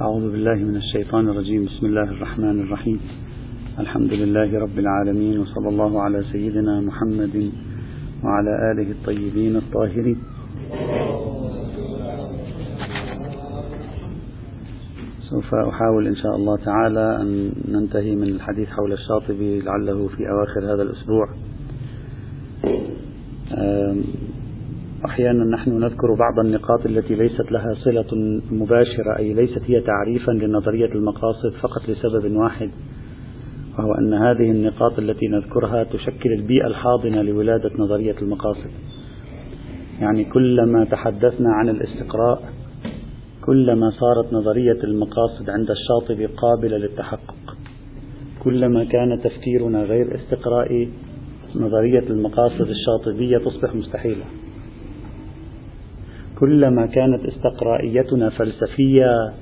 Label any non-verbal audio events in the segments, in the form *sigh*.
أعوذ بالله من الشيطان الرجيم. بسم الله الرحمن الرحيم. الحمد لله رب العالمين وصلى الله على سيدنا محمد وعلى آله الطيبين الطاهرين. سوف أحاول إن شاء الله تعالى أن ننتهي من الحديث حول الشاطبي لعله في أواخر هذا الأسبوع. أحيانا نحن نذكر بعض النقاط التي ليست لها صلة مباشرة أي ليست هي تعريفا لنظرية المقاصد فقط لسبب واحد وهو أن هذه النقاط التي نذكرها تشكل البيئة الحاضنة لولادة نظرية المقاصد. يعني كلما تحدثنا عن الاستقراء كلما صارت نظرية المقاصد عند الشاطبي قابلة للتحقق كلما كان تفكيرنا غير استقرائي نظرية المقاصد الشاطبية تصبح مستحيلة. كلما كانت استقرائيتنا فلسفية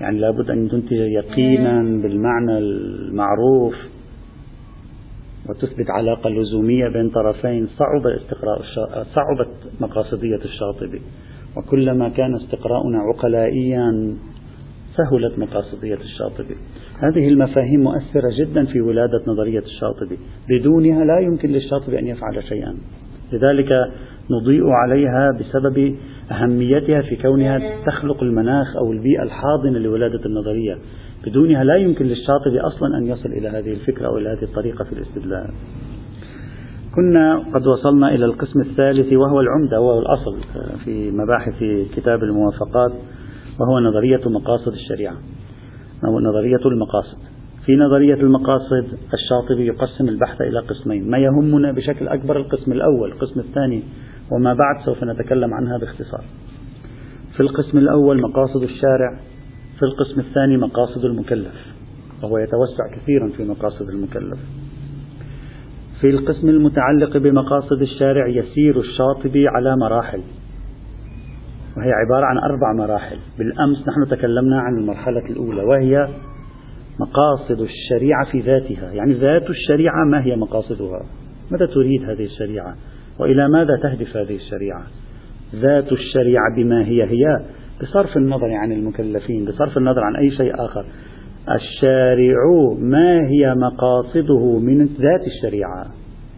يعني لابد أن تنتج يقينا بالمعنى المعروف وتثبت علاقة لزومية بين طرفين صعب استقراء صعبت مقاصدية الشاطبي. وكلما كان استقراؤنا عقلائيا سهلت مقاصدية الشاطبي. هذه المفاهيم مؤثرة جدا في ولادة نظرية الشاطبي. بدونها لا يمكن للشاطبي أن يفعل شيئا. لذلك نضيء عليها بسبب أهميتها في كونها تخلق المناخ أو البيئة الحاضنة لولادة النظرية. بدونها لا يمكن للشاطبي أصلا أن يصل إلى هذه الفكرة أو إلى هذه الطريقة في الاستدلال. كنا قد وصلنا إلى القسم الثالث وهو العمدة وهو الأصل في مباحث كتاب الموافقات وهو نظرية مقاصد الشريعة. أو نظرية المقاصد. في نظرية المقاصد الشاطبي يقسم البحث إلى قسمين ما يهمنا بشكل أكبر القسم الأول القسم الثاني وما بعد سوف نتكلم عنها باختصار. في القسم الأول مقاصد الشارع في القسم الثاني مقاصد المكلف وهو يتوسع كثيرا في مقاصد المكلف. في القسم المتعلق بمقاصد الشارع يسير الشاطبي على مراحل وهي عبارة عن أربع مراحل. بالأمس نحن تكلمنا عن المرحلة الأولى وهي مقاصد الشريعة في ذاتها. يعني ذات الشريعة ما هي مقاصدها؟ ماذا تريد هذه الشريعة؟ وإلى ماذا تهدف هذه الشريعة؟ ذات الشريعة بما هي هي بصرف النظر عن المكلفين بصرف النظر عن أي شيء آخر. الشارع ما هي مقاصده من ذات الشريعة؟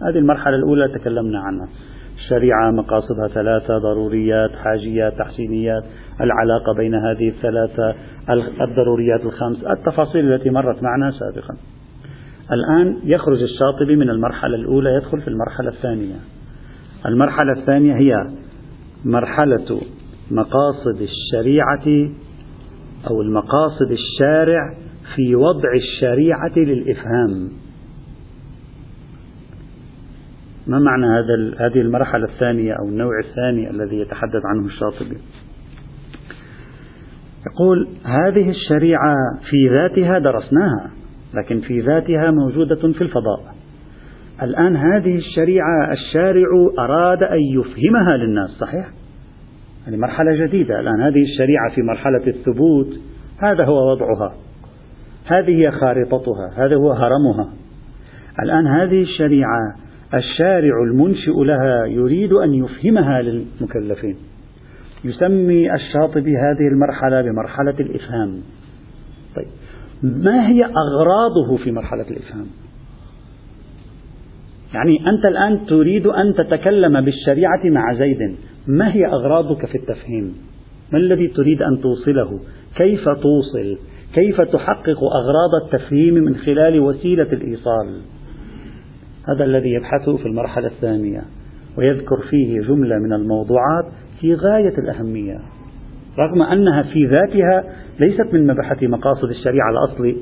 هذه المرحلة الأولى تكلمنا عنها. الشريعة مقاصدها ثلاثة ضروريات حاجيات تحسينيات. العلاقة بين هذه الثلاثة الضروريات الخمس. التفاصيل التي مرت معنا سابقا. الآن يخرج الشاطبي من المرحلة الأولى يدخل في المرحلة الثانية. المرحلة الثانية هي مرحلة مقاصد الشريعة أو المقاصد الشارع في وضع الشريعة للإفهام. ما معنى هذا هذه المرحلة الثانية أو النوع الثاني الذي يتحدث عنه الشاطبي؟ يقول هذه الشريعة في ذاتها درسناها لكن في ذاتها موجودة في الفضاء. الآن هذه الشريعة الشارع أراد أن يفهمها للناس صحيح؟ هذه مرحلة جديدة الآن هذه الشريعة في مرحلة الثبوت هذا هو وضعها هذه هي خارطتها هذا هو هرمها. الآن هذه الشريعة الشارع المنشئ لها يريد أن يفهمها للمكلفين. يسمي الشاطبي هذه المرحلة بمرحلة الإفهام. طيب ما هي أغراضه في مرحلة الإفهام؟ يعني أنت الآن تريد أن تتكلم بالشريعة مع زيد. ما هي أغراضك في التفهيم؟ ما الذي تريد أن توصله؟ كيف توصل؟ كيف تحقق أغراض التفهيم من خلال وسيلة الإيصال؟ هذا الذي يبحثه في المرحلة الثانية ويذكر فيه جملة من الموضوعات في غاية الأهمية. رغم أنها في ذاتها ليست من مبحث مقاصد الشريعة الأصلي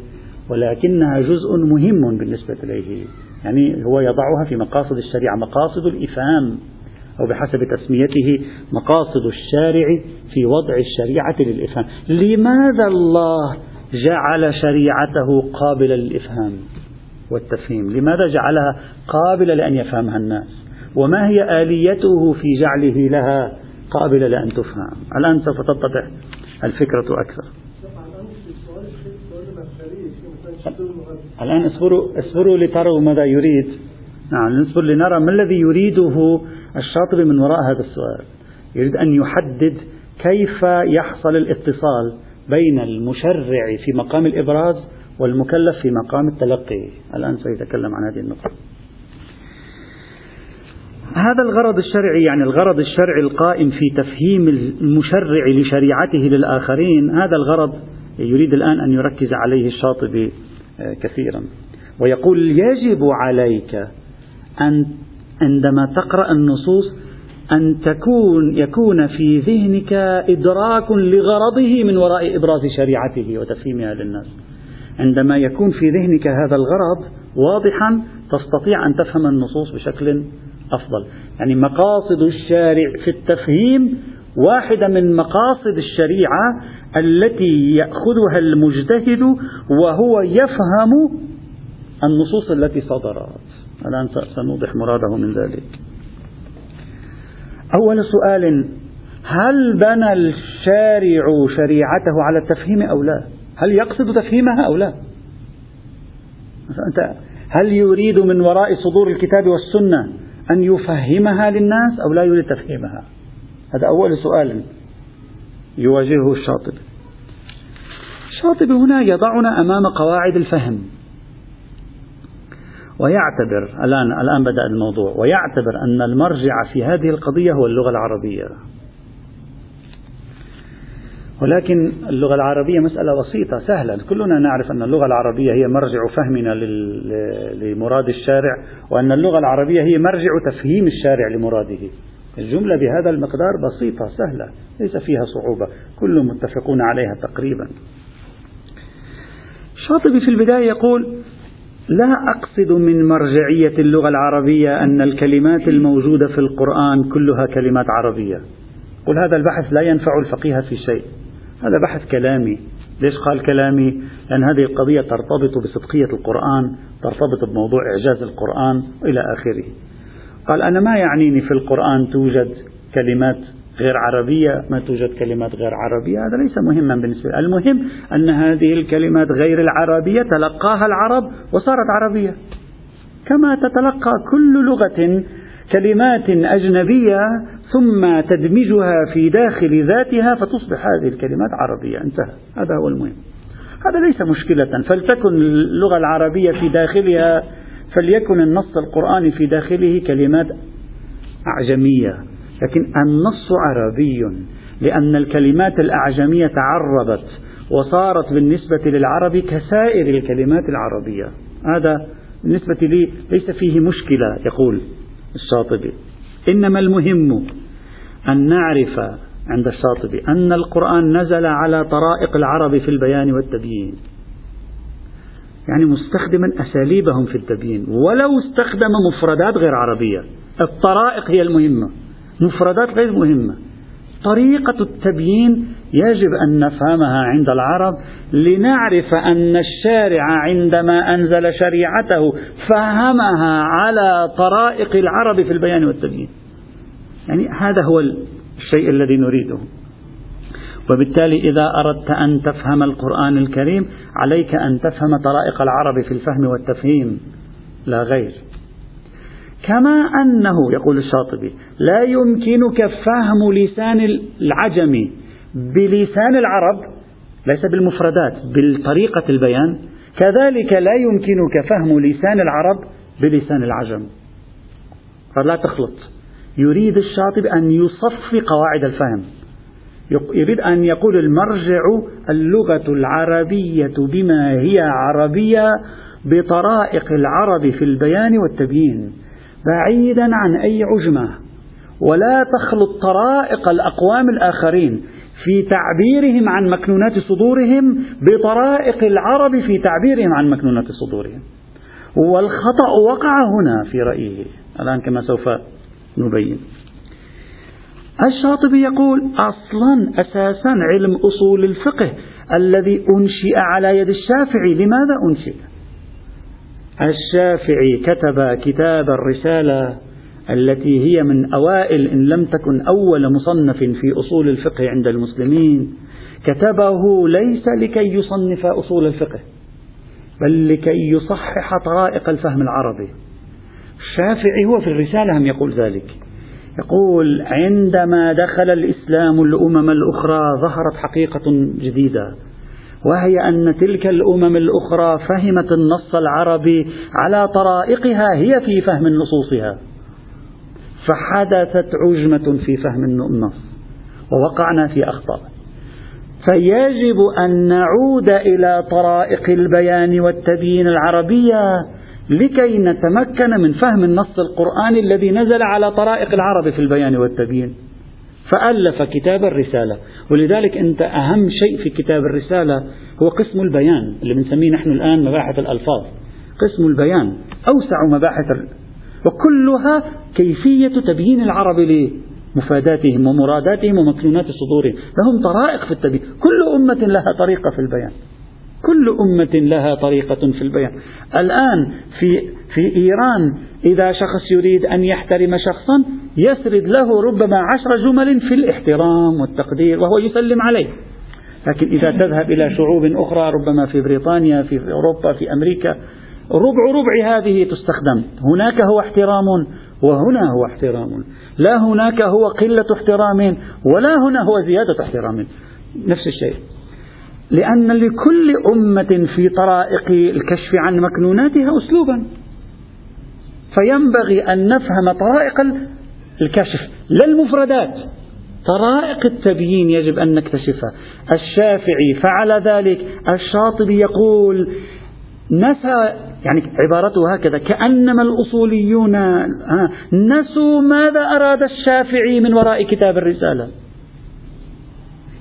ولكنها جزء مهم بالنسبة إليه. يعني هو يضعها في مقاصد الشريعة مقاصد الإفهام أو بحسب تسميته مقاصد الشارع في وضع الشريعة للإفهام. لماذا الله جعل شريعته قابلة للإفهام والتفهيم؟ لماذا جعلها قابلة لأن يفهمها الناس؟ وما هي آليته في جعله لها قابلة لأن تفهم؟ الآن سوف تتضح الفكرة أكثر. الآن اصبروا اصبروا لتروا ماذا يريد. نعم نصبر لنرى ما الذي يريده الشاطبي من وراء هذا السؤال. يريد أن يحدد كيف يحصل الاتصال بين المشرع في مقام الإبراز والمكلف في مقام التلقي. الآن سيتكلم عن هذه النقطة. هذا الغرض الشرعي يعني الغرض الشرعي القائم في تفهيم المشرع لشريعته للآخرين هذا الغرض يريد الآن أن يركز عليه الشاطبي. كثيرا ويقول يجب عليك أن عندما تقرأ النصوص أن تكون يكون في ذهنك إدراك لغرضه من وراء إبراز شريعته وتفهيمها للناس. عندما يكون في ذهنك هذا الغرض واضحا تستطيع أن تفهم النصوص بشكل أفضل. يعني مقاصد الشارع في التفهيم واحدة من مقاصد الشريعة التي يأخذها المجتهد وهو يفهم النصوص التي صدرت. الآن سنوضح مراده من ذلك. أول سؤال هل بنى الشارع شريعته على التفهيم أو لا هل يقصد تفهيمها أو لا أنت هل يريد من وراء صدور الكتاب والسنة أن يفهمها للناس أو لا يريد تفهيمها هذا أول سؤال يواجهه الشاطبي الشاطبي هنا يضعنا أمام قواعد الفهم. ويعتبر الآن الآن بدأ الموضوع. ويعتبر أن المرجع في هذه القضية هو اللغة العربية. ولكن اللغة العربية مسألة بسيطة سهلة. كلنا نعرف أن اللغة العربية هي مرجع فهمنا لمراد الشارع وأن اللغة العربية هي مرجع تفهيم الشارع لمراده. الجملة بهذا المقدار بسيطة سهلة ليس فيها صعوبة كل متفقون عليها تقريبا. الشاطبي في البداية يقول لا أقصد من مرجعية اللغة العربية أن الكلمات الموجودة في القرآن كلها كلمات عربية. قل هذا البحث لا ينفع الفقيه في شيء. هذا بحث كلامي. ليش قال كلامي؟ لأن هذه القضية ترتبط بصدقية القرآن ترتبط بموضوع إعجاز القرآن إلى آخره. قال أنا ما يعنيني في القرآن توجد كلمات غير عربية ما توجد كلمات غير عربية هذا ليس مهما بالنسبة المهم أن هذه الكلمات غير العربية تلقاها العرب وصارت عربية. كما تتلقى كل لغة كلمات أجنبية ثم تدمجها في داخل ذاتها فتصبح هذه الكلمات عربية. انتهى. هذا هو المهم. هذا ليس مشكلة. فلتكن اللغة العربية في داخلها فليكن النص القرآني في داخله كلمات أعجمية. لكن النص عربي لأن الكلمات الأعجمية تعربت وصارت بالنسبة للعرب كسائر الكلمات العربية. هذا بالنسبة لي ليس فيه مشكلة يقول الشاطبي. إنما المهم أن نعرف عند الشاطبي أن القرآن نزل على طرائق العرب في البيان والتبيين. يعني مستخدما أساليبهم في التبيين. ولو استخدم مفردات غير عربية الطرائق هي المهمة. مفردات غير مهمة. طريقة التبيين يجب أن نفهمها عند العرب لنعرف أن الشارع عندما أنزل شريعته فهمها على طرائق العرب في البيان والتبيين. يعني هذا هو الشيء الذي نريده. وبالتالي إذا أردت أن تفهم القرآن الكريم عليك أن تفهم طرائق العرب في الفهم والتفهيم لا غير. كما أنه يقول الشاطبي لا يمكنك فهم لسان العجم بلسان العرب ليس بالمفردات بالطريقة البيان. كذلك لا يمكنك فهم لسان العرب بلسان العجم. فلا تخلط. يريد الشاطبي أن يصفي قواعد الفهم. يريد أن يقول المرجع اللغة العربية بما هي عربية بطرائق العرب في البيان والتبيين بعيدا عن أي عجمة. ولا تخلط طرائق الأقوام الآخرين في تعبيرهم عن مكنونات صدورهم بطرائق العرب في تعبيرهم عن مكنونات صدورهم. والخطأ وقع هنا في رأيه. الآن كما سوف نبين. الشاطبي يقول أصلا أساسا علم أصول الفقه الذي أنشئ على يد الشافعي. لماذا أنشئ؟ الشافعي كتب كتاب الرسالة التي هي من أوائل إن لم تكن أول مصنف في أصول الفقه عند المسلمين. كتبه ليس لكي يصنف أصول الفقه بل لكي يصحح طرائق الفهم العربي. الشافعي هو في الرسالة هم يقول ذلك. يقول عندما دخل الإسلام الأمم الأخرى ظهرت حقيقة جديدة وهي أن تلك الأمم الأخرى فهمت النص العربي على طرائقها هي في فهم نصوصها فحدثت عجمة في فهم النص ووقعنا في أخطاء. فيجب أن نعود إلى طرائق البيان والتبيين العربية لكي نتمكن من فهم النص القرآني الذي نزل على طرائق العرب في البيان والتبيين. فألف كتاب الرسالة. ولذلك أنت أهم شيء في كتاب الرسالة هو قسم البيان اللي بنسميه نحن الآن مباحث الألفاظ. قسم البيان أوسع مباحث وكلها كيفية تبيين العرب لمفاداتهم ومراداتهم ومكنونات صدورهم. لهم طرائق في التبيين. كل أمة لها طريقة في البيان. كل أمة لها طريقة في البيان. الآن في, في إيران إذا شخص يريد أن يحترم شخصا يسرد له ربما عشر جمل في الاحترام والتقدير وهو يسلم عليه. لكن إذا تذهب إلى شعوب أخرى ربما في بريطانيا في أوروبا في أمريكا ربع ربع هذه تستخدم. هناك هو احترام وهنا هو احترام. لا هناك هو قلة احترام ولا هنا هو زيادة احترام. نفس الشيء. لأن لكل أمة في طرائق الكشف عن مكنوناتها أسلوبا. فينبغي أن نفهم طرائق الكشف. لا المفردات طرائق التبيين يجب أن نكتشفها. الشافعي فعل ذلك الشاطبي يقول نسى يعني عبارته هكذا كأنما الأصوليون نسوا ماذا أراد الشافعي من وراء كتاب الرسالة.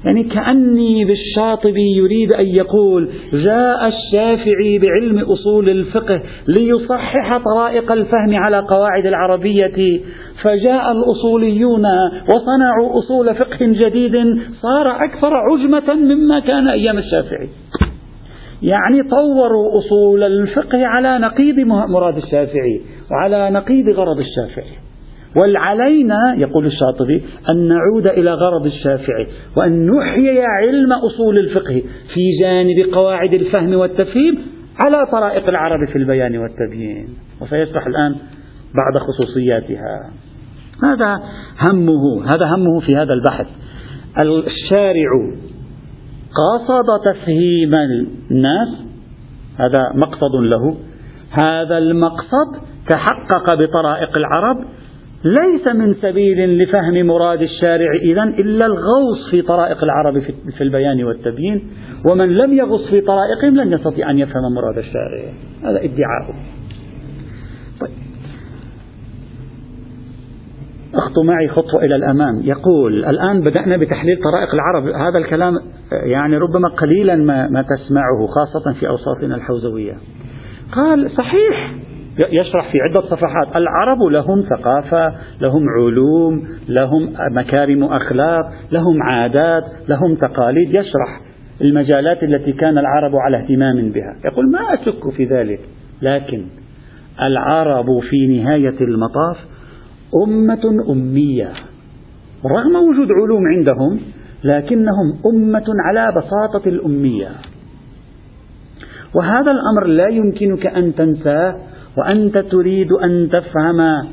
يعني كأني بالشاطبي يريد أن يقول جاء الشافعي بعلم أصول الفقه ليصحح طرائق الفهم على قواعد العربية فجاء الأصوليون وصنعوا أصول فقه جديد صار أكثر عجمة مما كان أيام الشافعي. يعني طوروا أصول الفقه على نقيض مراد الشافعي وعلى نقيض غرض الشافعي. والعلينا يقول الشاطبي أن نعود إلى غرض الشافعي وأن نحيي علم أصول الفقه في جانب قواعد الفهم والتفهيم على طرائق العرب في البيان والتبيين. وسيشرح الآن بعض خصوصياتها. هذا همه هذا همه في هذا البحث. الشارع قصد تفهيم الناس هذا مقصد له. هذا المقصد تحقق بطرائق العرب ليس من سبيل لفهم مراد الشارع إذا إلا الغوص في طرائق العرب في البيان والتبيين. ومن لم يغص في طرائقهم لن يستطيع أن يفهم مراد الشارع. هذا ادعاء. طيب. أخطو معي خطوة إلى الأمام. يقول الآن بدأنا بتحليل طرائق العرب. هذا الكلام يعني ربما قليلا ما, ما تسمعه خاصة في أوساطنا الحوزوية. قال صحيح. يشرح في عدة صفحات. العرب لهم ثقافة لهم علوم لهم مكارم أخلاق لهم عادات لهم تقاليد. يشرح المجالات التي كان العرب على اهتمام بها. يقول ما أشك في ذلك لكن العرب في نهاية المطاف أمة أمية رغم وجود علوم عندهم لكنهم أمة على بساطة الأمية. وهذا الأمر لا يمكنك أن تنساه وأنت تريد أن تفهم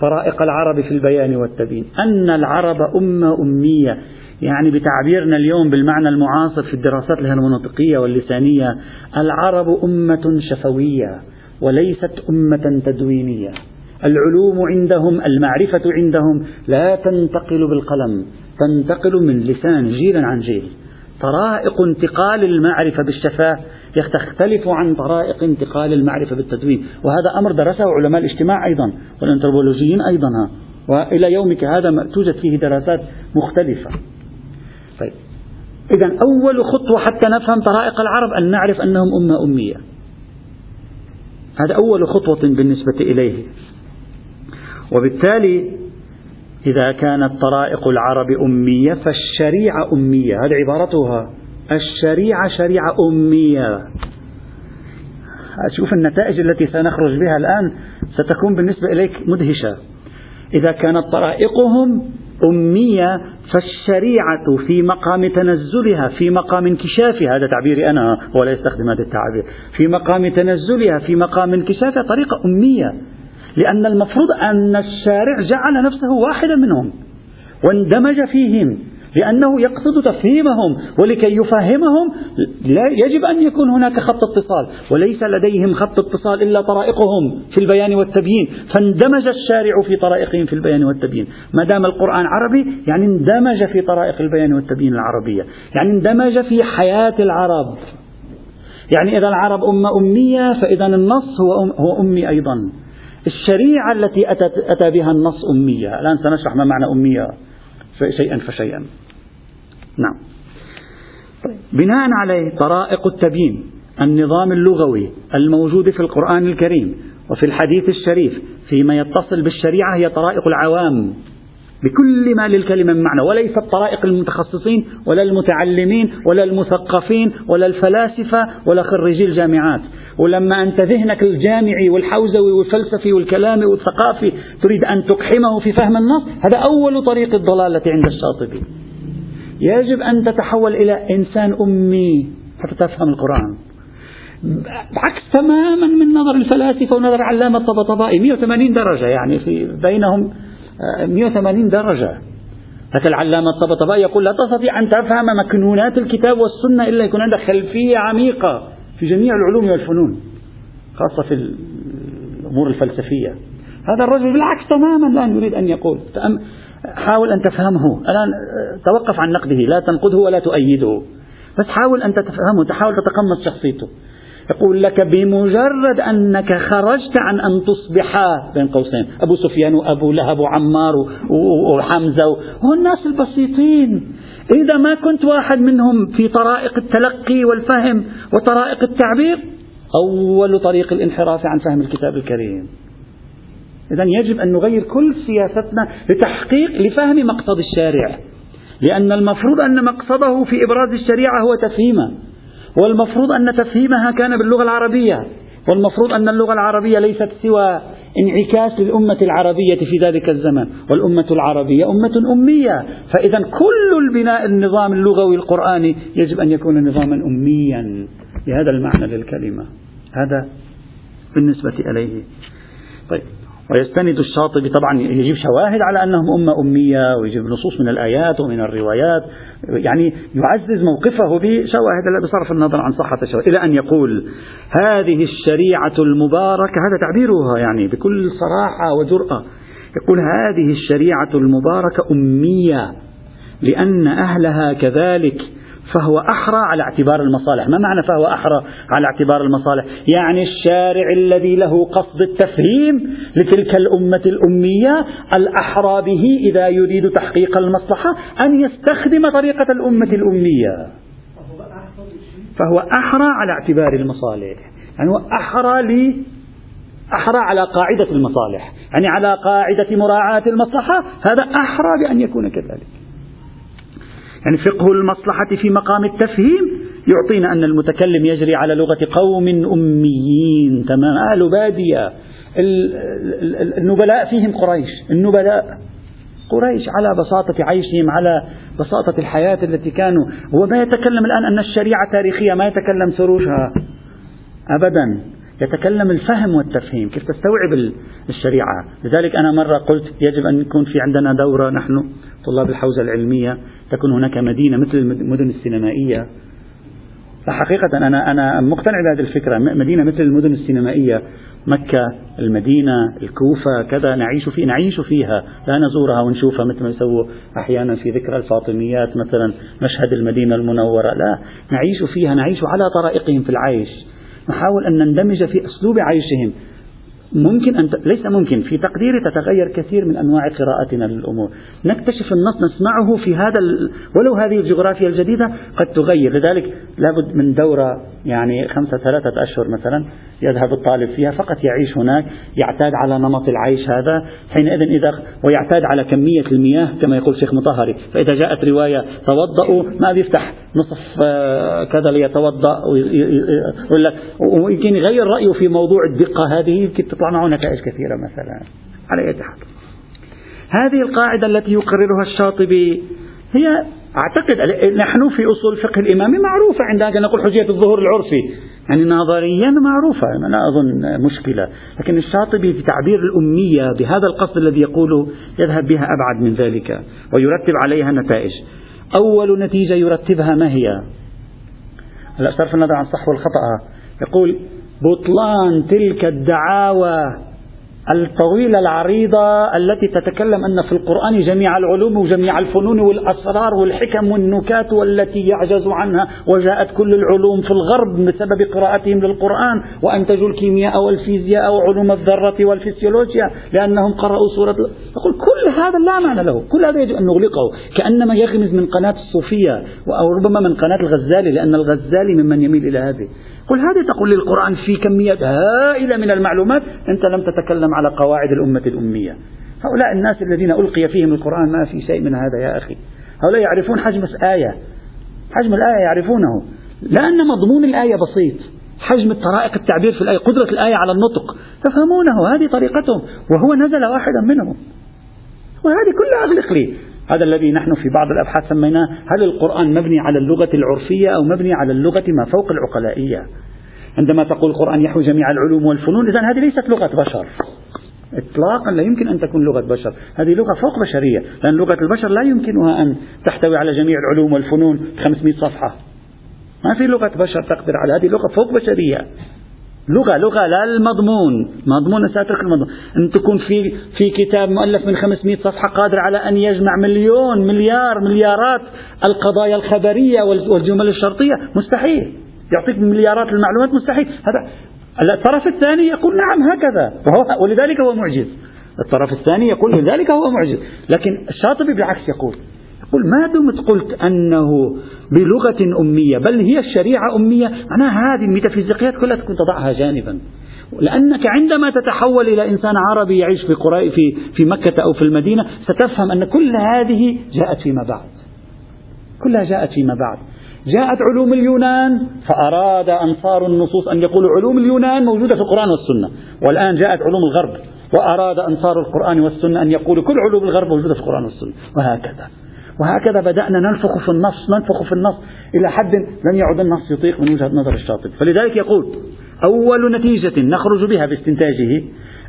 طرائق العرب في البيان والتبيين. أن العرب أمة أمية. يعني بتعبيرنا اليوم بالمعنى المعاصر في الدراسات الهرمونوطيقية واللسانية العرب أمة شفوية وليست أمة تدوينية. العلوم عندهم المعرفة عندهم لا تنتقل بالقلم تنتقل من لسان جيلا عن جيل. طرائق انتقال المعرفة بالشفاه تختلف عن طرائق انتقال المعرفة بالتدوين. وهذا أمر درسه علماء الاجتماع أيضا والأنثروبولوجيين أيضا وإلى يومك هذا توجد فيه دراسات مختلفة. طيب. إذا أول خطوة حتى نفهم طرائق العرب أن نعرف أنهم أمة أمية. هذا أول خطوة بالنسبة إليه. وبالتالي إذا كانت طرائق العرب أمية فالشريعة أمية. هذه عبارتها الشريعة شريعة أمية. أشوف النتائج التي سنخرج بها الآن ستكون بالنسبة إليك مدهشة. إذا كانت طرائقهم أمية فالشريعة في مقام تنزلها في مقام انكشافها هذا تعبيري أنا ولا يستخدم هذا التعبير. في مقام تنزلها في مقام انكشافها طريقة أمية. لأن المفروض أن الشارع جعل نفسه واحدا منهم واندمج فيهم. لأنه يقصد تفهيمهم ولكي يفهمهم لا يجب أن يكون هناك خط اتصال وليس لديهم خط اتصال إلا طرائقهم في البيان والتبيين فاندمج الشارع في طرائقهم في البيان والتبيين. ما دام القرآن عربي يعني اندمج في طرائق البيان والتبيين العربية يعني اندمج في حياة العرب. يعني إذا العرب أمة أمية فإذا النص هو, أم هو أمي أيضا. الشريعة التي أتى بها النص أمية الآن سنشرح ما معنى أمية. شيئا فشيئا. نعم. طيب. بناء عليه طرائق التبيين النظام اللغوي الموجود في القرآن الكريم وفي الحديث الشريف فيما يتصل بالشريعة هي طرائق العوام. بكل ما للكلمة من معنى. وليست طرائق المتخصصين ولا المتعلمين ولا المثقفين ولا الفلاسفة ولا خريجي الجامعات. ولما أنت ذهنك الجامعي والحوزوي والفلسفي والكلامي والثقافي تريد أن تقحمه في فهم النص هذا أول طريق الضلالة عند الشاطبي. يجب أن تتحول إلى إنسان أمي حتى تفهم القرآن. بعكس تماما من نظر الفلاسفة ونظر علامة الطبطبائي 180 درجة يعني في بينهم 180 درجة. هذا العلامة الطبطبائي يقول لا تستطيع أن تفهم مكنونات الكتاب والسنة إلا يكون عندك خلفية عميقة في جميع العلوم والفنون خاصة في الأمور الفلسفية. هذا الرجل بالعكس تماما الآن يريد أن يقول. حاول أن تفهمه. الآن توقف عن نقده. لا تنقده ولا تؤيده. بس حاول أن تفهمه تحاول تتقمص شخصيته. يقول لك بمجرد أنك خرجت عن أن تصبح بين قوسين. أبو سفيان وأبو لهب وعمار وحمزة والناس البسيطين. إذا ما كنت واحد منهم في طرائق التلقي والفهم وطرائق التعبير أول طريق الانحراف عن فهم الكتاب الكريم. إذا يجب أن نغير كل سياستنا لتحقيق لفهم مقصد الشارع. لأن المفروض أن مقصده في إبراز الشريعة هو تفهيمها والمفروض أن تفهيمها كان باللغة العربية. والمفروض أن اللغة العربية ليست سوى انعكاس للأمة العربية في ذلك الزمن والأمة العربية أمة أمية. فإذا كل البناء النظام اللغوي القرآني يجب أن يكون نظاما أميا. بهذا المعنى للكلمة. هذا بالنسبة إليه. طيب. ويستند الشاطبي طبعا يجيب شواهد على أنهم أمة أمية ويجيب نصوص من الآيات ومن الروايات يعني يعزز موقفه بشواهد بصرف النظر عن صحة الشواهد إلى أن يقول هذه الشريعة المباركة هذا تعبيرها يعني بكل صراحة وجرأة. يقول هذه الشريعة المباركة أمية لأن أهلها كذلك فهو أحرى على اعتبار المصالح. ما معنى فهو أحرى على اعتبار المصالح؟ يعني الشارع الذي له قصد التفهيم لتلك الأمة الأمية الأحرى به إذا يريد تحقيق المصلحة أن يستخدم طريقة الأمة الأمية. فهو أحرى على اعتبار المصالح. يعني هو أحرى لي أحرى على قاعدة المصالح. يعني على قاعدة مراعاة المصلحة هذا أحرى بأن يكون كذلك. يعني فقه المصلحة في مقام التفهيم يعطينا أن المتكلم يجري على لغة قوم أميين. تمام. أهل بادية. النبلاء فيهم قريش. النبلاء قريش على بساطة عيشهم على بساطة الحياة التي كانوا. هو ما يتكلم الآن أن الشريعة تاريخية ما يتكلم سروجها أبدا. يتكلم الفهم والتفهيم كيف تستوعب الشريعة؟ لذلك أنا مرة قلت يجب أن يكون في عندنا دورة نحن طلاب الحوزة العلمية تكون هناك مدينة مثل المدن السينمائية. فحقيقة أنا أنا مقتنع بهذه الفكرة مدينة مثل المدن السينمائية مكة المدينة الكوفة كذا نعيش في نعيش فيها. لا نزورها ونشوفها مثل ما يسووا أحيانا في ذكرى الفاطميات مثلا مشهد المدينة المنورة لا. نعيش فيها نعيش على طرائقهم في العيش. نحاول أن نندمج في أسلوب عيشهم. ممكن أن ت... ليس ممكن. في تقديري تتغير كثير من أنواع قراءتنا للأمور. نكتشف النص نسمعه في هذا ال... ولو هذه الجغرافيا الجديدة قد تغير. لذلك لابد من دورة يعني خمسة ثلاثة أشهر مثلا يذهب الطالب فيها. فقط يعيش هناك يعتاد على نمط العيش هذا. حينئذ إذا ويعتاد على كمية المياه كما يقول شيخ مطهري. فإذا جاءت رواية توضأوا ما بيفتح نصف آه، كذا ليتوضأ ويقول لك ويمكن يغير رأيه في موضوع الدقة هذه. يمكن تطلع معه نتائج كثيرة مثلا على أي حال هذه القاعدة التي يقررها الشاطبي هي أعتقد نحن في أصول الفقه الإمامي معروفة عندنا نقول حجية الظهور العرفي. يعني نظريا معروفة أنا أظن مشكلة. لكن الشاطبي في تعبير الأمية بهذا القصد الذي يقوله يذهب بها أبعد من ذلك ويرتب عليها نتائج أول نتيجة يرتبها ما هي؟ هلا صرف النظر عن الصح والخطأ. يقول بطلان تلك الدعاوى الطويلة العريضة التي تتكلم أن في القرآن جميع العلوم وجميع الفنون والأسرار والحكم والنكات والتي يعجز عنها وجاءت كل العلوم في الغرب بسبب قراءتهم للقرآن وأنتجوا الكيمياء والفيزياء وعلوم الذرة والفسيولوجيا لأنهم قرأوا سورة يقول كل هذا لا معنى له كل هذا يجب أن نغلقه كأنما يغمز من قناة الصوفية أو ربما من قناة الغزالي لأن الغزالي ممن يميل إلى هذه. قل هذه تقول للقرآن في كميات هائلة من المعلومات أنت لم تتكلم على قواعد الأمة الأمية. هؤلاء الناس الذين ألقي فيهم القرآن ما في شيء من هذا يا أخي. هؤلاء يعرفون حجم الآية. حجم الآية يعرفونه. لأن مضمون الآية بسيط. حجم الطرائق التعبير في الآية قدرة الآية على النطق. تفهمونه هذه طريقتهم. وهو نزل واحدا منهم. وهذه كلها أغلق لي. هذا الذي نحن في بعض الأبحاث سميناه هل القرآن مبني على اللغة العرفية أو مبني على اللغة ما فوق العقلائية؟ عندما تقول القرآن يحوي جميع العلوم والفنون إذا هذه ليست لغة بشر. إطلاقا لا يمكن أن تكون لغة بشر. هذه لغة فوق بشرية لأن لغة البشر لا يمكنها أن تحتوي على جميع العلوم والفنون 500 صفحة. ما في لغة بشر تقدر على هذه لغة فوق بشرية. لغة لغة لا المضمون. مضمون ساترك المضمون. أن تكون في في كتاب مؤلف من 500 صفحة قادر على أن يجمع مليون مليار مليارات القضايا الخبرية والجمل الشرطية. مستحيل. يعطيك مليارات المعلومات مستحيل. هذا الطرف الثاني يقول نعم هكذا. وهو ولذلك هو معجز. الطرف الثاني يقول لذلك هو معجز. لكن الشاطبي بالعكس يقول يقول ما دمت قلت أنه بلغة أمية بل هي الشريعة أمية. معناها هذه الميتافيزيقيات كلها تكون تضعها جانبا. لأنك عندما تتحول إلى إنسان عربي يعيش في في في مكة أو في المدينة ستفهم أن كل هذه جاءت فيما بعد. كلها جاءت فيما بعد. جاءت علوم اليونان فأراد أنصار النصوص أن يقولوا علوم اليونان موجودة في القرآن والسنة. والآن جاءت علوم الغرب وأراد أنصار القرآن والسنة أن يقولوا كل علوم الغرب موجودة في القرآن والسنة. وهكذا. وهكذا بدأنا ننفخ في النص ننفخ في النص إلى حد لم يعد النص يطيق من وجهة نظر الشاطبي. فلذلك يقول أول نتيجة نخرج بها باستنتاجه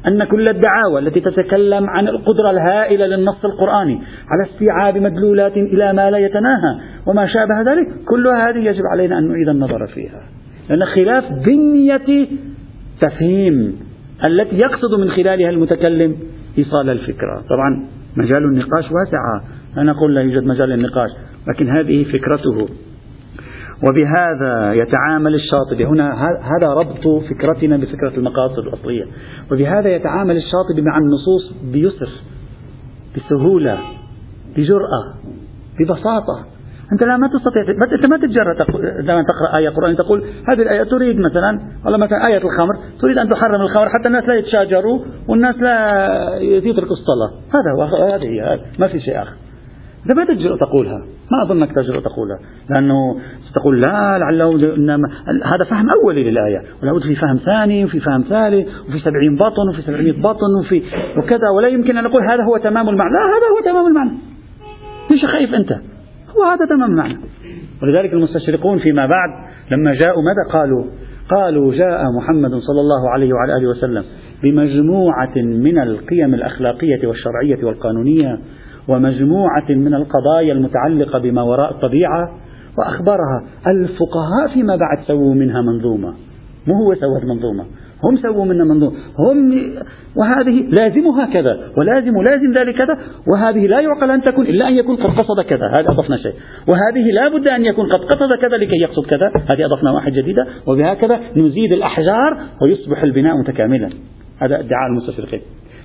أن كل الدعاوى التي تتكلم عن القدرة الهائلة للنص القرآني على استيعاب مدلولات إلى ما لا يتناهى وما شابه ذلك كل هذه يجب علينا أن نعيد النظر فيها. لأن خلاف بنية تفهيم التي يقصد من خلالها المتكلم إيصال الفكرة. طبعا مجال النقاش واسع. لا نقول لا يوجد مجال للنقاش لكن هذه فكرته. وبهذا يتعامل الشاطبي. هنا هذا ربط فكرتنا بفكرة المقاصد الأصلية. وبهذا يتعامل الشاطبي مع النصوص بيسر بسهولة بجرأة ببساطة. أنت لا ما تستطيع أنت ما تتجرأ عندما تقرأ آية قرآن تقول هذه الآية تريد مثلا والله مثلا آية الخمر تريد أن تحرم الخمر حتى الناس لا يتشاجروا والناس لا يتركوا الصلاة. هذا هو هذه ما في شيء آخر. إذا ما تجرؤ تقولها. ما أظنك تجرؤ تقولها. لأنه ستقول لا لعله إنما هذا فهم أولي للآية. ولابد في فهم ثاني وفي فهم ثالث وفي سبعين بطن وفي سبعين بطن وفي وكذا. ولا يمكن أن نقول هذا هو تمام المعنى. لا هذا هو تمام المعنى. ليش خايف أنت؟ هو هذا تمام المعنى. ولذلك المستشرقون فيما بعد لما جاءوا ماذا قالوا؟ قالوا جاء محمد صلى الله عليه وعلى آله وسلم بمجموعة من القيم الأخلاقية والشرعية والقانونية ومجموعة من القضايا المتعلقة بما وراء الطبيعة وأخبرها الفقهاء فيما بعد سووا منها منظومة. مو هو سوت منظومة هم سووا منها منظومة. هم وهذه لازمها كذا ولازم لازم ذلك كذا وهذه لا يعقل أن تكون إلا أن يكون قد قصد كذا هذا أضفنا شيء. وهذه لا بد أن يكون قد قصد كذا لكي يقصد كذا هذه أضفنا واحد جديدة وبهكذا نزيد الأحجار ويصبح البناء متكاملا. هذا ادعاء المستشرقين.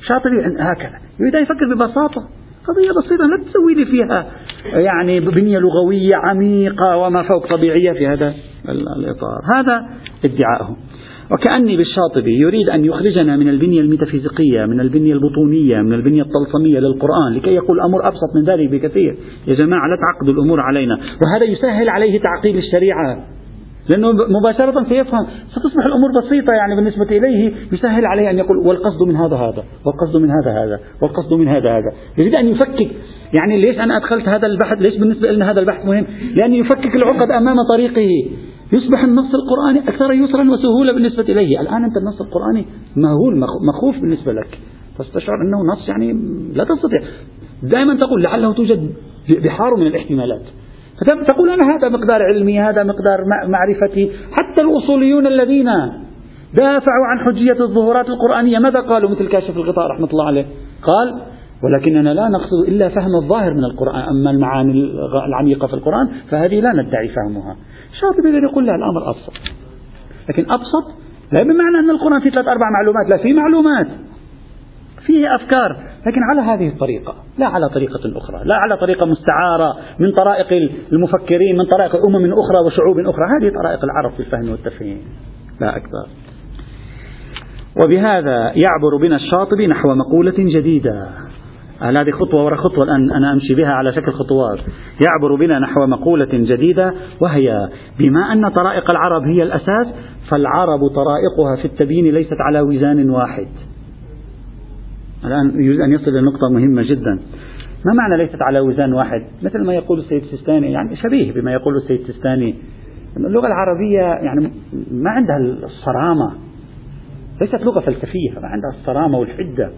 شاطبي هكذا يريد أن يفكر ببساطة. قضية بسيطة لا تسوي لي فيها يعني بنية لغوية عميقة وما فوق طبيعية في هذا الإطار. هذا ادعاءه وكأني بالشاطبي يريد أن يخرجنا من البنية الميتافيزيقية من البنية البطونية من البنية الطلسمية للقرآن لكي يقول الأمر أبسط من ذلك بكثير. يا جماعة لا تعقدوا الأمور علينا. وهذا يسهل عليه تعقيد الشريعة. لأنه مباشرة سيفهم. ستصبح الأمور بسيطة يعني بالنسبة إليه يسهل عليه أن يقول والقصد من هذا هذا والقصد من هذا هذا والقصد من هذا هذا. يريد أن يفكك. يعني ليش أنا أدخلت هذا البحث؟ ليش بالنسبة لنا هذا البحث مهم؟ لأن يفكك العقد أمام طريقه. يصبح النص القرآني أكثر يسرا وسهولة بالنسبة إليه. الآن أنت النص القرآني مهول مخوف بالنسبة لك. تستشعر أنه نص يعني لا تستطيع. دائما تقول لعله توجد بحار من الاحتمالات. فتقول أنا هذا مقدار علمي هذا مقدار معرفتي. حتى الأصوليون الذين دافعوا عن حجية الظهورات القرآنية ماذا قالوا؟ مثل كاشف الغطاء رحمة الله عليه. قال ولكننا لا نقصد إلا فهم الظاهر من القرآن أما المعاني العميقة في القرآن فهذه لا ندعي فهمها. الشاطبي يقول لا الأمر أبسط. لكن أبسط لا بمعنى أن القرآن فيه ثلاث أربع معلومات لا فيه معلومات. فيه أفكار. لكن على هذه الطريقة لا على طريقة أخرى لا على طريقة مستعارة من طرائق المفكرين من طرائق أمم أخرى وشعوب أخرى هذه طرائق العرب في الفهم والتفهيم لا أكثر وبهذا يعبر بنا الشاطبي نحو مقولة جديدة. هذه خطوة وراء خطوة الآن أنا أمشي بها على شكل خطوات؟ يعبر بنا نحو مقولة جديدة وهي بما أن طرائق العرب هي الأساس فالعرب طرائقها في التبيين ليست على وزان واحد. الآن يريد أن يصل إلى نقطة مهمة جدا. ما معنى ليست على وزان واحد؟ مثل ما يقول السيد السيستاني يعني شبيه بما يقول السيد السيستاني. اللغة العربية يعني ما عندها الصرامة. ليست لغة فلسفية ما عندها الصرامة والحدة.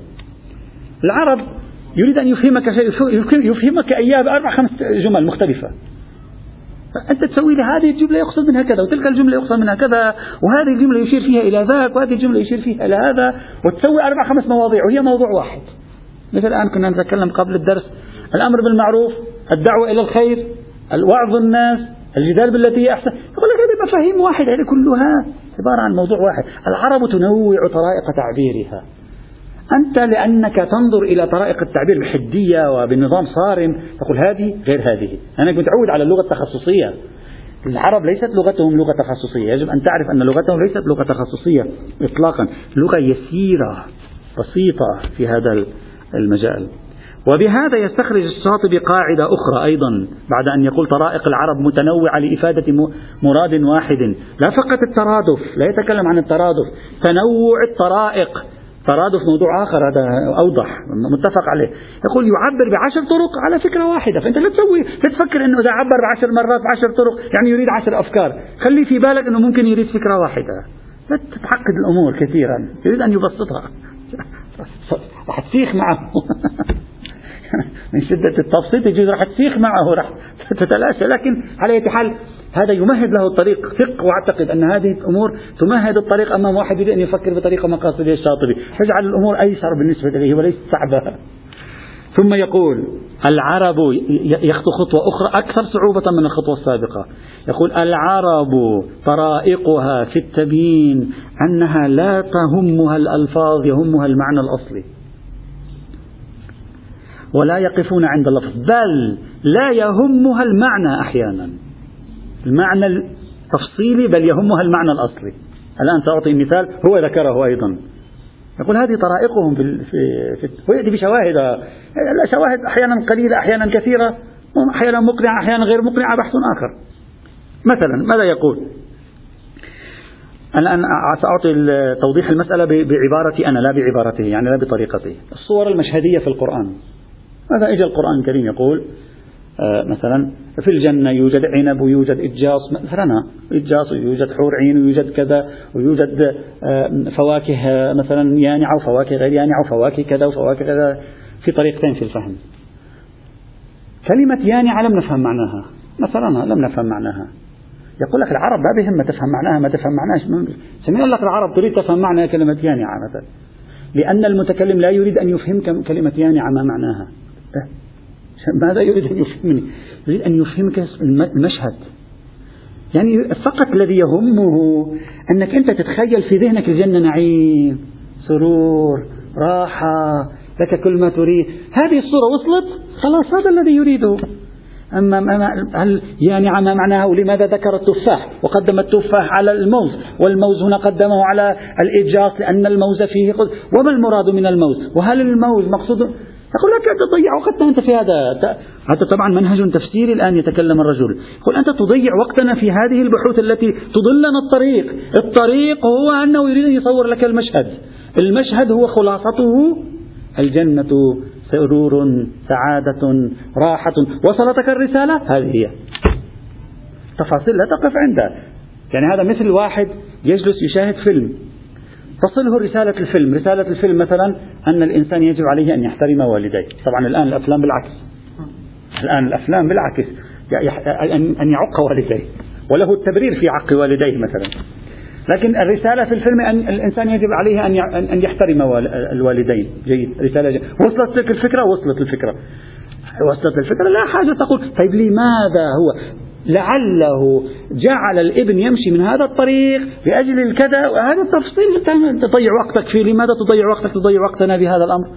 العرب يريد أن يفهمك شيء يفهمك إياه بأربع خمس جمل مختلفة. أنت تسوي لي هذه الجملة يقصد منها كذا وتلك الجملة يقصد منها كذا وهذه الجملة يشير فيها إلى ذاك وهذه الجملة يشير فيها إلى هذا وتسوي أربع خمس مواضيع وهي موضوع واحد. مثل الآن كنا نتكلم قبل الدرس الأمر بالمعروف الدعوة إلى الخير الوعظ الناس الجدال بالتي هي أحسن. يقول لك هذه مفاهيم واحدة هذه كلها عبارة عن موضوع واحد. العرب تنوع طرائق تعبيرها. أنت لأنك تنظر إلى طرائق التعبير بحدية وبنظام صارم تقول هذه غير هذه. أنا متعود على اللغة التخصصية. العرب ليست لغتهم لغة تخصصية. يجب أن تعرف أن لغتهم ليست لغة تخصصية إطلاقا. لغة يسيرة بسيطة في هذا المجال. وبهذا يستخرج الشاطبي قاعدة أخرى أيضا بعد أن يقول طرائق العرب متنوعة لإفادة مراد واحد. لا فقط الترادف لا يتكلم عن الترادف. تنوع الطرائق. ترادف موضوع آخر هذا أوضح متفق عليه. يقول يعبر بعشر طرق على فكرة واحدة فأنت لا تسوي لا تفكر أنه إذا عبر بعشر مرات بعشر طرق يعني يريد عشر أفكار. خلي في بالك أنه ممكن يريد فكرة واحدة. لا تتعقد الأمور كثيرا يريد أن يبسطها. *laughs* راح تسيخ معه. *laughs* من شدة التبسيط يجوز راح تسيخ معه راح تتلاشى لكن على أي حال هذا يمهد له الطريق. ثق واعتقد أن هذه الأمور تمهد الطريق أمام واحد يريد أن يفكر بطريقة مقاصدية الشاطبي. تجعل الأمور أيسر بالنسبة إليه وليست صعبة. ثم يقول العرب يخطو خطوة أخرى أكثر صعوبة من الخطوة السابقة. يقول العرب طرائقها في التبيين أنها لا تهمها الألفاظ يهمها المعنى الأصلي. ولا يقفون عند اللفظ بل لا يهمها المعنى أحيانا. المعنى التفصيلي بل يهمها المعنى الأصلي. الآن سأعطي مثال هو ذكره أيضا. يقول هذه طرائقهم في, في, في ويأتي بشواهد. شواهد أحيانا قليلة أحيانا كثيرة أحيانا مقنعة أحيانا غير مقنعة بحث آخر. مثلا ماذا يقول؟ الآن سأعطي توضيح المسألة بعبارتي أنا لا بعبارته يعني لا بطريقتي. الصور المشهدية في القرآن. هذا إجا القرآن الكريم يقول؟ آه، مثلا في الجنة يوجد عنب ويوجد إجاص مثلا إجاص ويوجد حور عين ويوجد كذا ويوجد آه، فواكه مثلا يانعة وفواكه غير يانعة وفواكه كذا وفواكه كذا في طريقتين في الفهم. كلمة يانعة لم نفهم معناها. مثلا لم نفهم معناها. يقول لك العرب ما بهم ما تفهم معناها ما تفهم معناها سمعنا لك العرب تريد تفهم معنى كلمة يانعة مثلا لأن المتكلم لا يريد أن يفهم كلمة يانعة ما معناها. ماذا يريد أن يفهمني؟ يريد أن يفهمك المشهد. يعني فقط الذي يهمه أنك أنت تتخيل في ذهنك الجنة نعيم سرور راحة لك كل ما تريد. هذه الصورة وصلت؟ خلاص هذا الذي يريده. أما هل يعني ما معناها ولماذا ذكر التفاح؟ وقدم التفاح على الموز والموز هنا قدمه على الإجاص لأن الموز فيه قد وما المراد من الموز؟ وهل الموز مقصود يقول لك تضيع وقتنا أنت في هذا هذا طبعا منهج تفسيري الآن يتكلم الرجل. يقول أنت تضيع وقتنا في هذه البحوث التي تضلنا الطريق. الطريق هو أنه يريد أن يصور لك المشهد. المشهد هو خلاصته. الجنة سرور سعادة راحة. وصلتك الرسالة؟ هذه هي. تفاصيل لا تقف عندها. يعني هذا مثل واحد يجلس يشاهد فيلم. تصله رسالة الفيلم. رسالة الفيلم مثلا أن الإنسان يجب عليه أن يحترم والديه. طبعا الآن الأفلام بالعكس. الآن الأفلام بالعكس. أن يعق والديه. وله التبرير في عق والديه مثلا. لكن الرسالة في الفيلم أن الإنسان يجب عليه أن أن يحترم الوالدين. جيد. رسالة جيد. وصلت لك الفكرة؟ وصلت الفكرة. وصلت الفكرة لا حاجة تقول. طيب لماذا هو؟ لعله جعل الابن يمشي من هذا الطريق لأجل الكذا. وهذا التفصيل تضيع وقتك فيه. لماذا تضيع وقتك؟ تضيع وقتنا بهذا الأمر.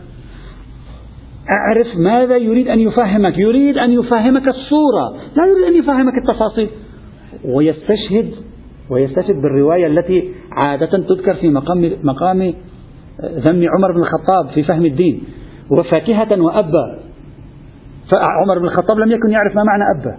أعرف ماذا يريد أن يفهمك. يريد أن يفهمك الصورة. لا يريد أن يفهمك التفاصيل. ويستشهد ويستشهد بالرواية التي عادة تذكر في مقام مقام ذم عمر بن الخطاب في فهم الدين. وفاكهة وأبا. فعمر بن الخطاب لم يكن يعرف ما معنى أبا.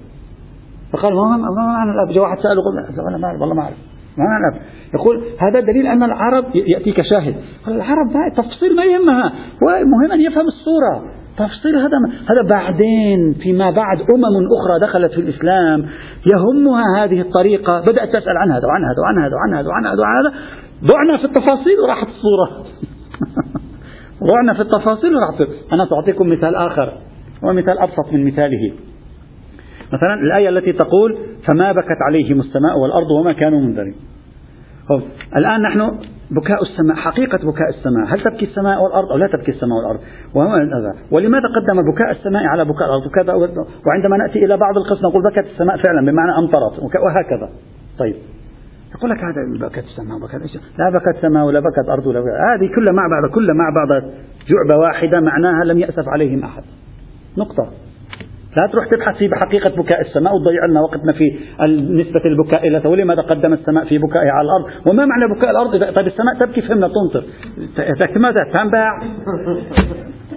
فقال ما معنى الأب؟ جاء واحد سأله قال أنا ما أعرف والله ما أعرف. ما معنى الأب؟ يقول هذا دليل أن العرب يأتيك شاهد. قال العرب تفصيل ما يهمها. ومهم أن يفهم الصورة. تفصيل هذا هذا بعدين فيما بعد أمم أخرى دخلت في الإسلام. يهمها هذه الطريقة. بدأت تسأل عن هذا وعن هذا وعن هذا وعن هذا وعن هذا وعن هذا. ضعنا في التفاصيل وراحت الصورة. *laughs* ضعنا في التفاصيل وراحت أنا سأعطيكم مثال آخر. ومثال أبسط من مثاله. مثلا الآية التي تقول فما بكت عليهم السماء والأرض وما كانوا منذرين. الآن نحن بكاء السماء حقيقة بكاء السماء. هل تبكي السماء والأرض أو لا تبكي السماء والأرض؟ ولماذا قدم بكاء السماء على بكاء الأرض؟ وكذا وعندما نأتي إلى بعض القسم نقول بكت السماء فعلا بمعنى أمطرت وهكذا. طيب. يقول لك هذا بكت السماء وبكت لا بكت سماء ولا بكت أرض ولا بكت. هذه كلها مع بعض كلها مع بعض جعبة واحدة معناها لم يأسف عليهم أحد. نقطة. لا تروح تبحث في حقيقة بكاء السماء وتضيع لنا وقتنا في نسبة البكاء إلى ولماذا قدم السماء في بكائها على الأرض؟ وما معنى بكاء الأرض؟ طيب السماء تبكي فهمنا تنطر. ماذا؟ تنبع.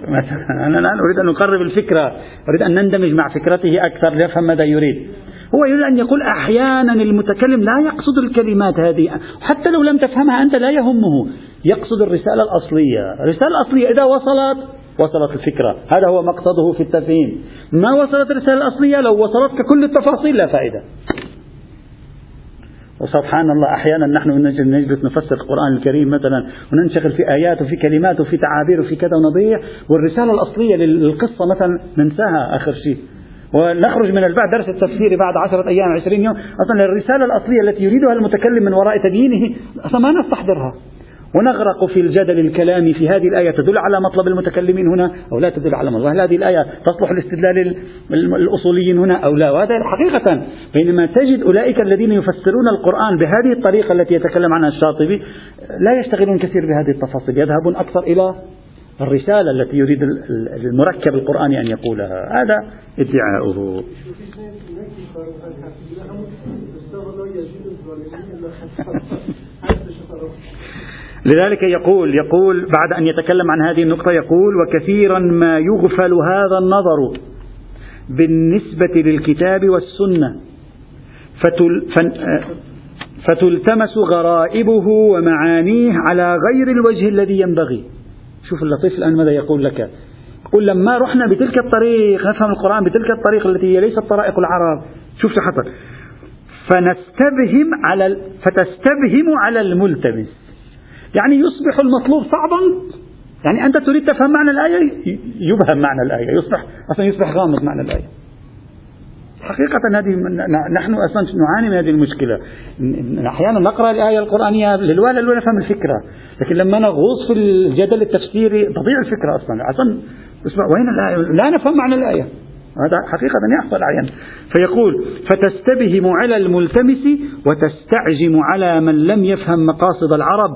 *laughs* أنا الآن أريد أن أقرب الفكرة. أريد أن نندمج مع فكرته أكثر ليفهم ماذا يريد. هو يريد أن يقول أحيانا المتكلم لا يقصد الكلمات هذه. حتى لو لم تفهمها أنت لا يهمه. يقصد الرسالة الأصلية. الرسالة الأصلية إذا وصلت وصلت الفكرة. هذا هو مقصده في التفهيم ما وصلت الرسالة الأصلية؟ لو وصلتك كل التفاصيل لا فائدة. وسبحان الله أحيانا نحن نجلس نفسر القرآن الكريم مثلا وننشغل في آيات وفي كلمات وفي تعابير وفي كذا ونضيع والرسالة الأصلية للقصة مثلا ننساها آخر شيء. ونخرج من البعد درس التفسير بعد عشرة أيام عشرين يوم. أصلا الرسالة الأصلية التي يريدها المتكلم من وراء تدينه أصلا ما نستحضرها. ونغرق في الجدل الكلامي في هذه الآية. تدل على مطلب المتكلمين هنا أو لا تدل على مطلب هذه الآية؟ تصلح لاستدلال الأصوليين هنا أو لا؟ وهذا حقيقة. بينما تجد أولئك الذين يفسرون القرآن بهذه الطريقة التي يتكلم عنها الشاطبي لا يشتغلون كثير بهذه التفاصيل. يذهبون أكثر إلى الرسالة التي يريد المركب القرآني أن يقولها. هذا ادعاؤه. *laughs* لذلك يقول يقول بعد أن يتكلم عن هذه النقطة يقول وكثيرا ما يغفل هذا النظر بالنسبة للكتاب والسنة فتل فتلتمس غرائبه ومعانيه على غير الوجه الذي ينبغي. شوف اللطيف الآن ماذا يقول لك. يقول لما رحنا بتلك الطريق نفهم القرآن بتلك الطريق التي هي ليست طرائق العرب. شوف شو حصل. فنستبهم على فتستبهم على الملتمس. يعني يصبح المطلوب صعبا. يعني أنت تريد تفهم معنى الآية؟ يبهم معنى الآية. يصبح أصلا يصبح غامض معنى الآية. حقيقة هذه نحن أصلا نعاني من هذه المشكلة. أحيانا نقرأ الآية القرآنية للوهلة لا نفهم الفكرة. لكن لما نغوص في الجدل التفسيري تضيع الفكرة أصلا. أصلا وين الآية؟ لا نفهم معنى الآية. هذا حقيقة يحصل أحيانا. فيقول فتستبهم على الملتمس وتستعجم على من لم يفهم مقاصد العرب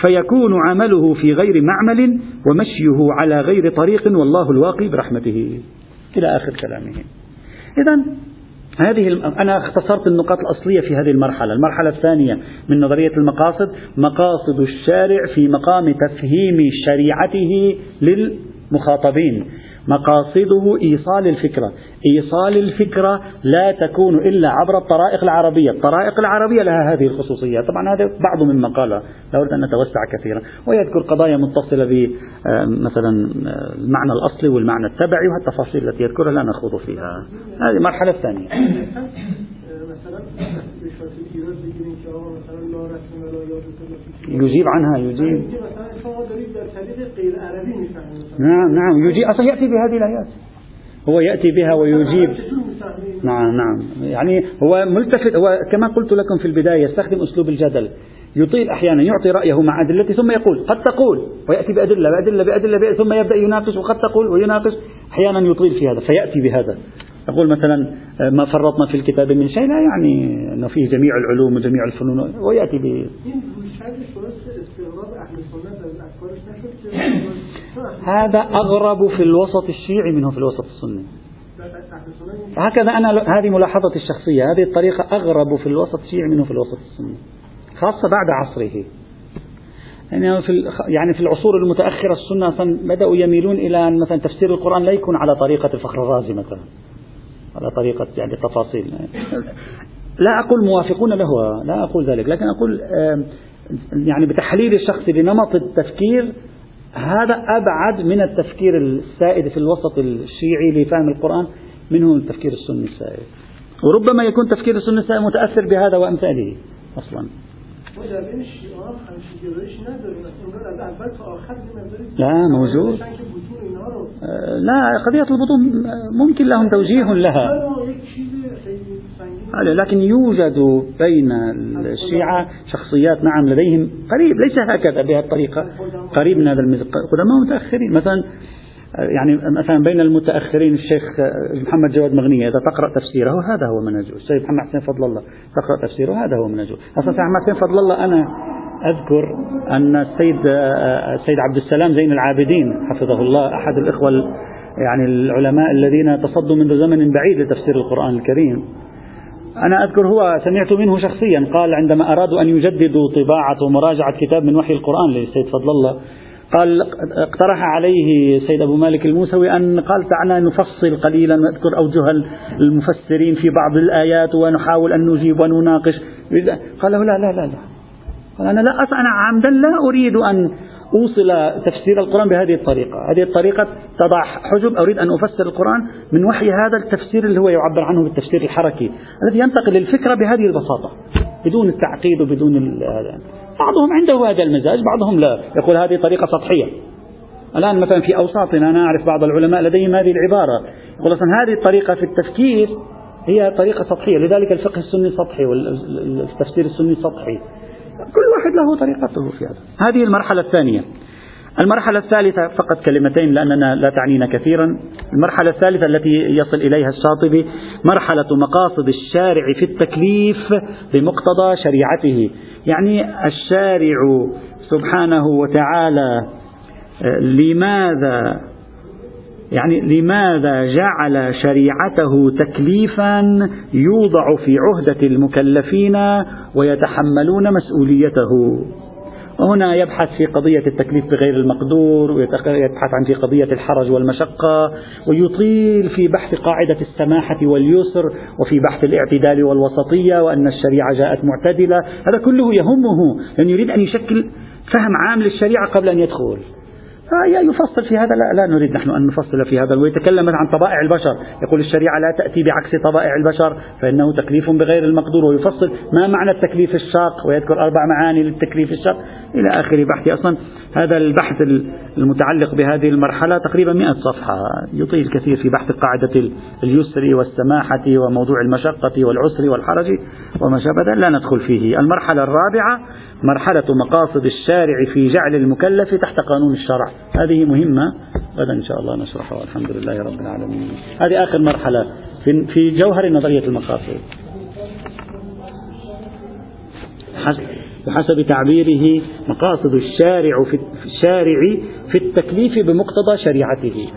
فيكون عمله في غير معمل ومشيه على غير طريق والله الواقي برحمته. إلى آخر كلامه. إذا هذه أنا اختصرت النقاط الأصلية في هذه المرحلة. المرحلة الثانية من نظرية المقاصد مقاصد الشارع في مقام تفهيم شريعته للمخاطبين. مقاصده إيصال الفكرة. إيصال الفكرة لا تكون إلا عبر الطرائق العربية. الطرائق العربية لها هذه الخصوصية. طبعا هذا بعض مما قال لا أريد أن نتوسع كثيرا. ويذكر قضايا متصلة ب مثلا المعنى الأصلي والمعنى التبعي والتفاصيل التي يذكرها. لا نخوض فيها. هذه المرحلة الثانية مثلا يجيب عنها يجيب. نعم نعم يجيب. أصلا يأتي بهذه الآيات. هو يأتي بها ويجيب. نعم نعم. يعني هو ملتفت هو كما قلت لكم في البداية يستخدم أسلوب الجدل. يطيل أحيانا يعطي رأيه مع أدلته ثم يقول قد تقول ويأتي بأدلة بأدلة بأدلة, بأدلة ثم يبدأ يناقش وقد تقول ويناقش. أحيانا يطيل في هذا فيأتي بهذا. يقول مثلا ما فرطنا في الكتاب من شيء لا يعني أنه فيه جميع العلوم وجميع الفنون ويأتي ب هذا أغرب في الوسط الشيعي منه في الوسط السني. هكذا أنا هذه ملاحظتي الشخصية هذه الطريقة أغرب في الوسط الشيعي منه في الوسط السني خاصة بعد عصره. يعني في يعني في العصور المتأخرة السنة بدأوا يميلون إلى أن مثلا تفسير القرآن لا يكون على طريقة الفخر الرازي مثلا. على طريقة يعني التفاصيل لا أقول موافقون له لا أقول ذلك لكن أقول يعني بتحليل الشخص لنمط التفكير هذا أبعد من التفكير السائد في الوسط الشيعي لفهم القرآن منه التفكير السني السائد. وربما يكون تفكير السني السائد متأثر بهذا وأمثاله أصلا. لا موجود. لا قضية البطون ممكن لهم توجيه لها. لكن يوجد بين الشيعة شخصيات نعم لديهم قريب ليس هكذا بهذه الطريقة قريب من هذا قدماء متأخرين مثلا يعني مثلا بين المتأخرين الشيخ محمد جواد مغنية إذا تقرأ تفسيره هذا هو منهجه السيد محمد حسين فضل الله تقرأ تفسيره هذا هو منهجه أصلا السيد محمد حسين فضل الله أنا أذكر أن السيد السيد عبد السلام زين العابدين حفظه الله أحد الإخوة يعني العلماء الذين تصدوا منذ زمن بعيد لتفسير القرآن الكريم. أنا أذكر هو سمعت منه شخصيا قال عندما أرادوا أن يجددوا طباعة ومراجعة كتاب من وحي القرآن للسيد فضل الله قال اقترح عليه السيد أبو مالك الموسوي أن قال دعنا نفصل قليلا ونذكر أوجه المفسرين في بعض الآيات ونحاول أن نجيب ونناقش. قال له لا لا لا لا. قال أنا لا أنا عمدا لا أريد أن أوصل تفسير القرآن بهذه الطريقة. هذه الطريقة تضع حجب أريد أن أفسر القرآن من وحي هذا التفسير اللي هو يعبر عنه بالتفسير الحركي الذي ينتقل الفكرة بهذه البساطة بدون التعقيد وبدون بعضهم عنده هذا المزاج بعضهم لا. يقول هذه طريقة سطحية. الآن مثلا في أوساطنا أنا أعرف بعض العلماء لديهم هذه العبارة. يقول أصلا هذه الطريقة في التفكير هي طريقة سطحية. لذلك الفقه السني سطحي والتفسير السني سطحي. كل واحد له طريقته في هذا. هذه المرحلة الثانية. المرحلة الثالثة فقط كلمتين لأننا لا تعنينا كثيرا. المرحلة الثالثة التي يصل إليها الشاطبي مرحلة مقاصد الشارع في التكليف بمقتضى شريعته. يعني الشارع سبحانه وتعالى لماذا؟ يعني لماذا جعل شريعته تكليفا يوضع في عهدة المكلفين ويتحملون مسؤوليته؟ وهنا يبحث في قضية التكليف بغير المقدور ويبحث عن في قضية الحرج والمشقة ويطيل في بحث قاعدة السماحة واليسر وفي بحث الاعتدال والوسطية وأن الشريعة جاءت معتدلة. هذا كله يهمه لأنه يريد أن يشكل فهم عام للشريعة قبل أن يدخل. يفصل في هذا لا, لا نريد نحن أن نفصل في هذا ويتكلم عن طبائع البشر. يقول الشريعة لا تأتي بعكس طبائع البشر فإنه تكليف بغير المقدور ويفصل ما معنى التكليف الشاق ويذكر أربع معاني للتكليف الشاق. إلى آخر بحث أصلا هذا البحث المتعلق بهذه المرحلة تقريبا 100 صفحة يطيل كثير في بحث قاعدة اليسر والسماحة وموضوع المشقة والعسر والحرج وما شابه لا ندخل فيه. المرحلة الرابعة مرحلة مقاصد الشارع في جعل المكلف تحت قانون الشرع. هذه مهمة. غدا إن شاء الله نشرحها والحمد لله رب العالمين. هذه آخر مرحلة في جوهر نظرية المقاصد. بحسب تعبيره مقاصد الشارع في الشارع في التكليف بمقتضى شريعته.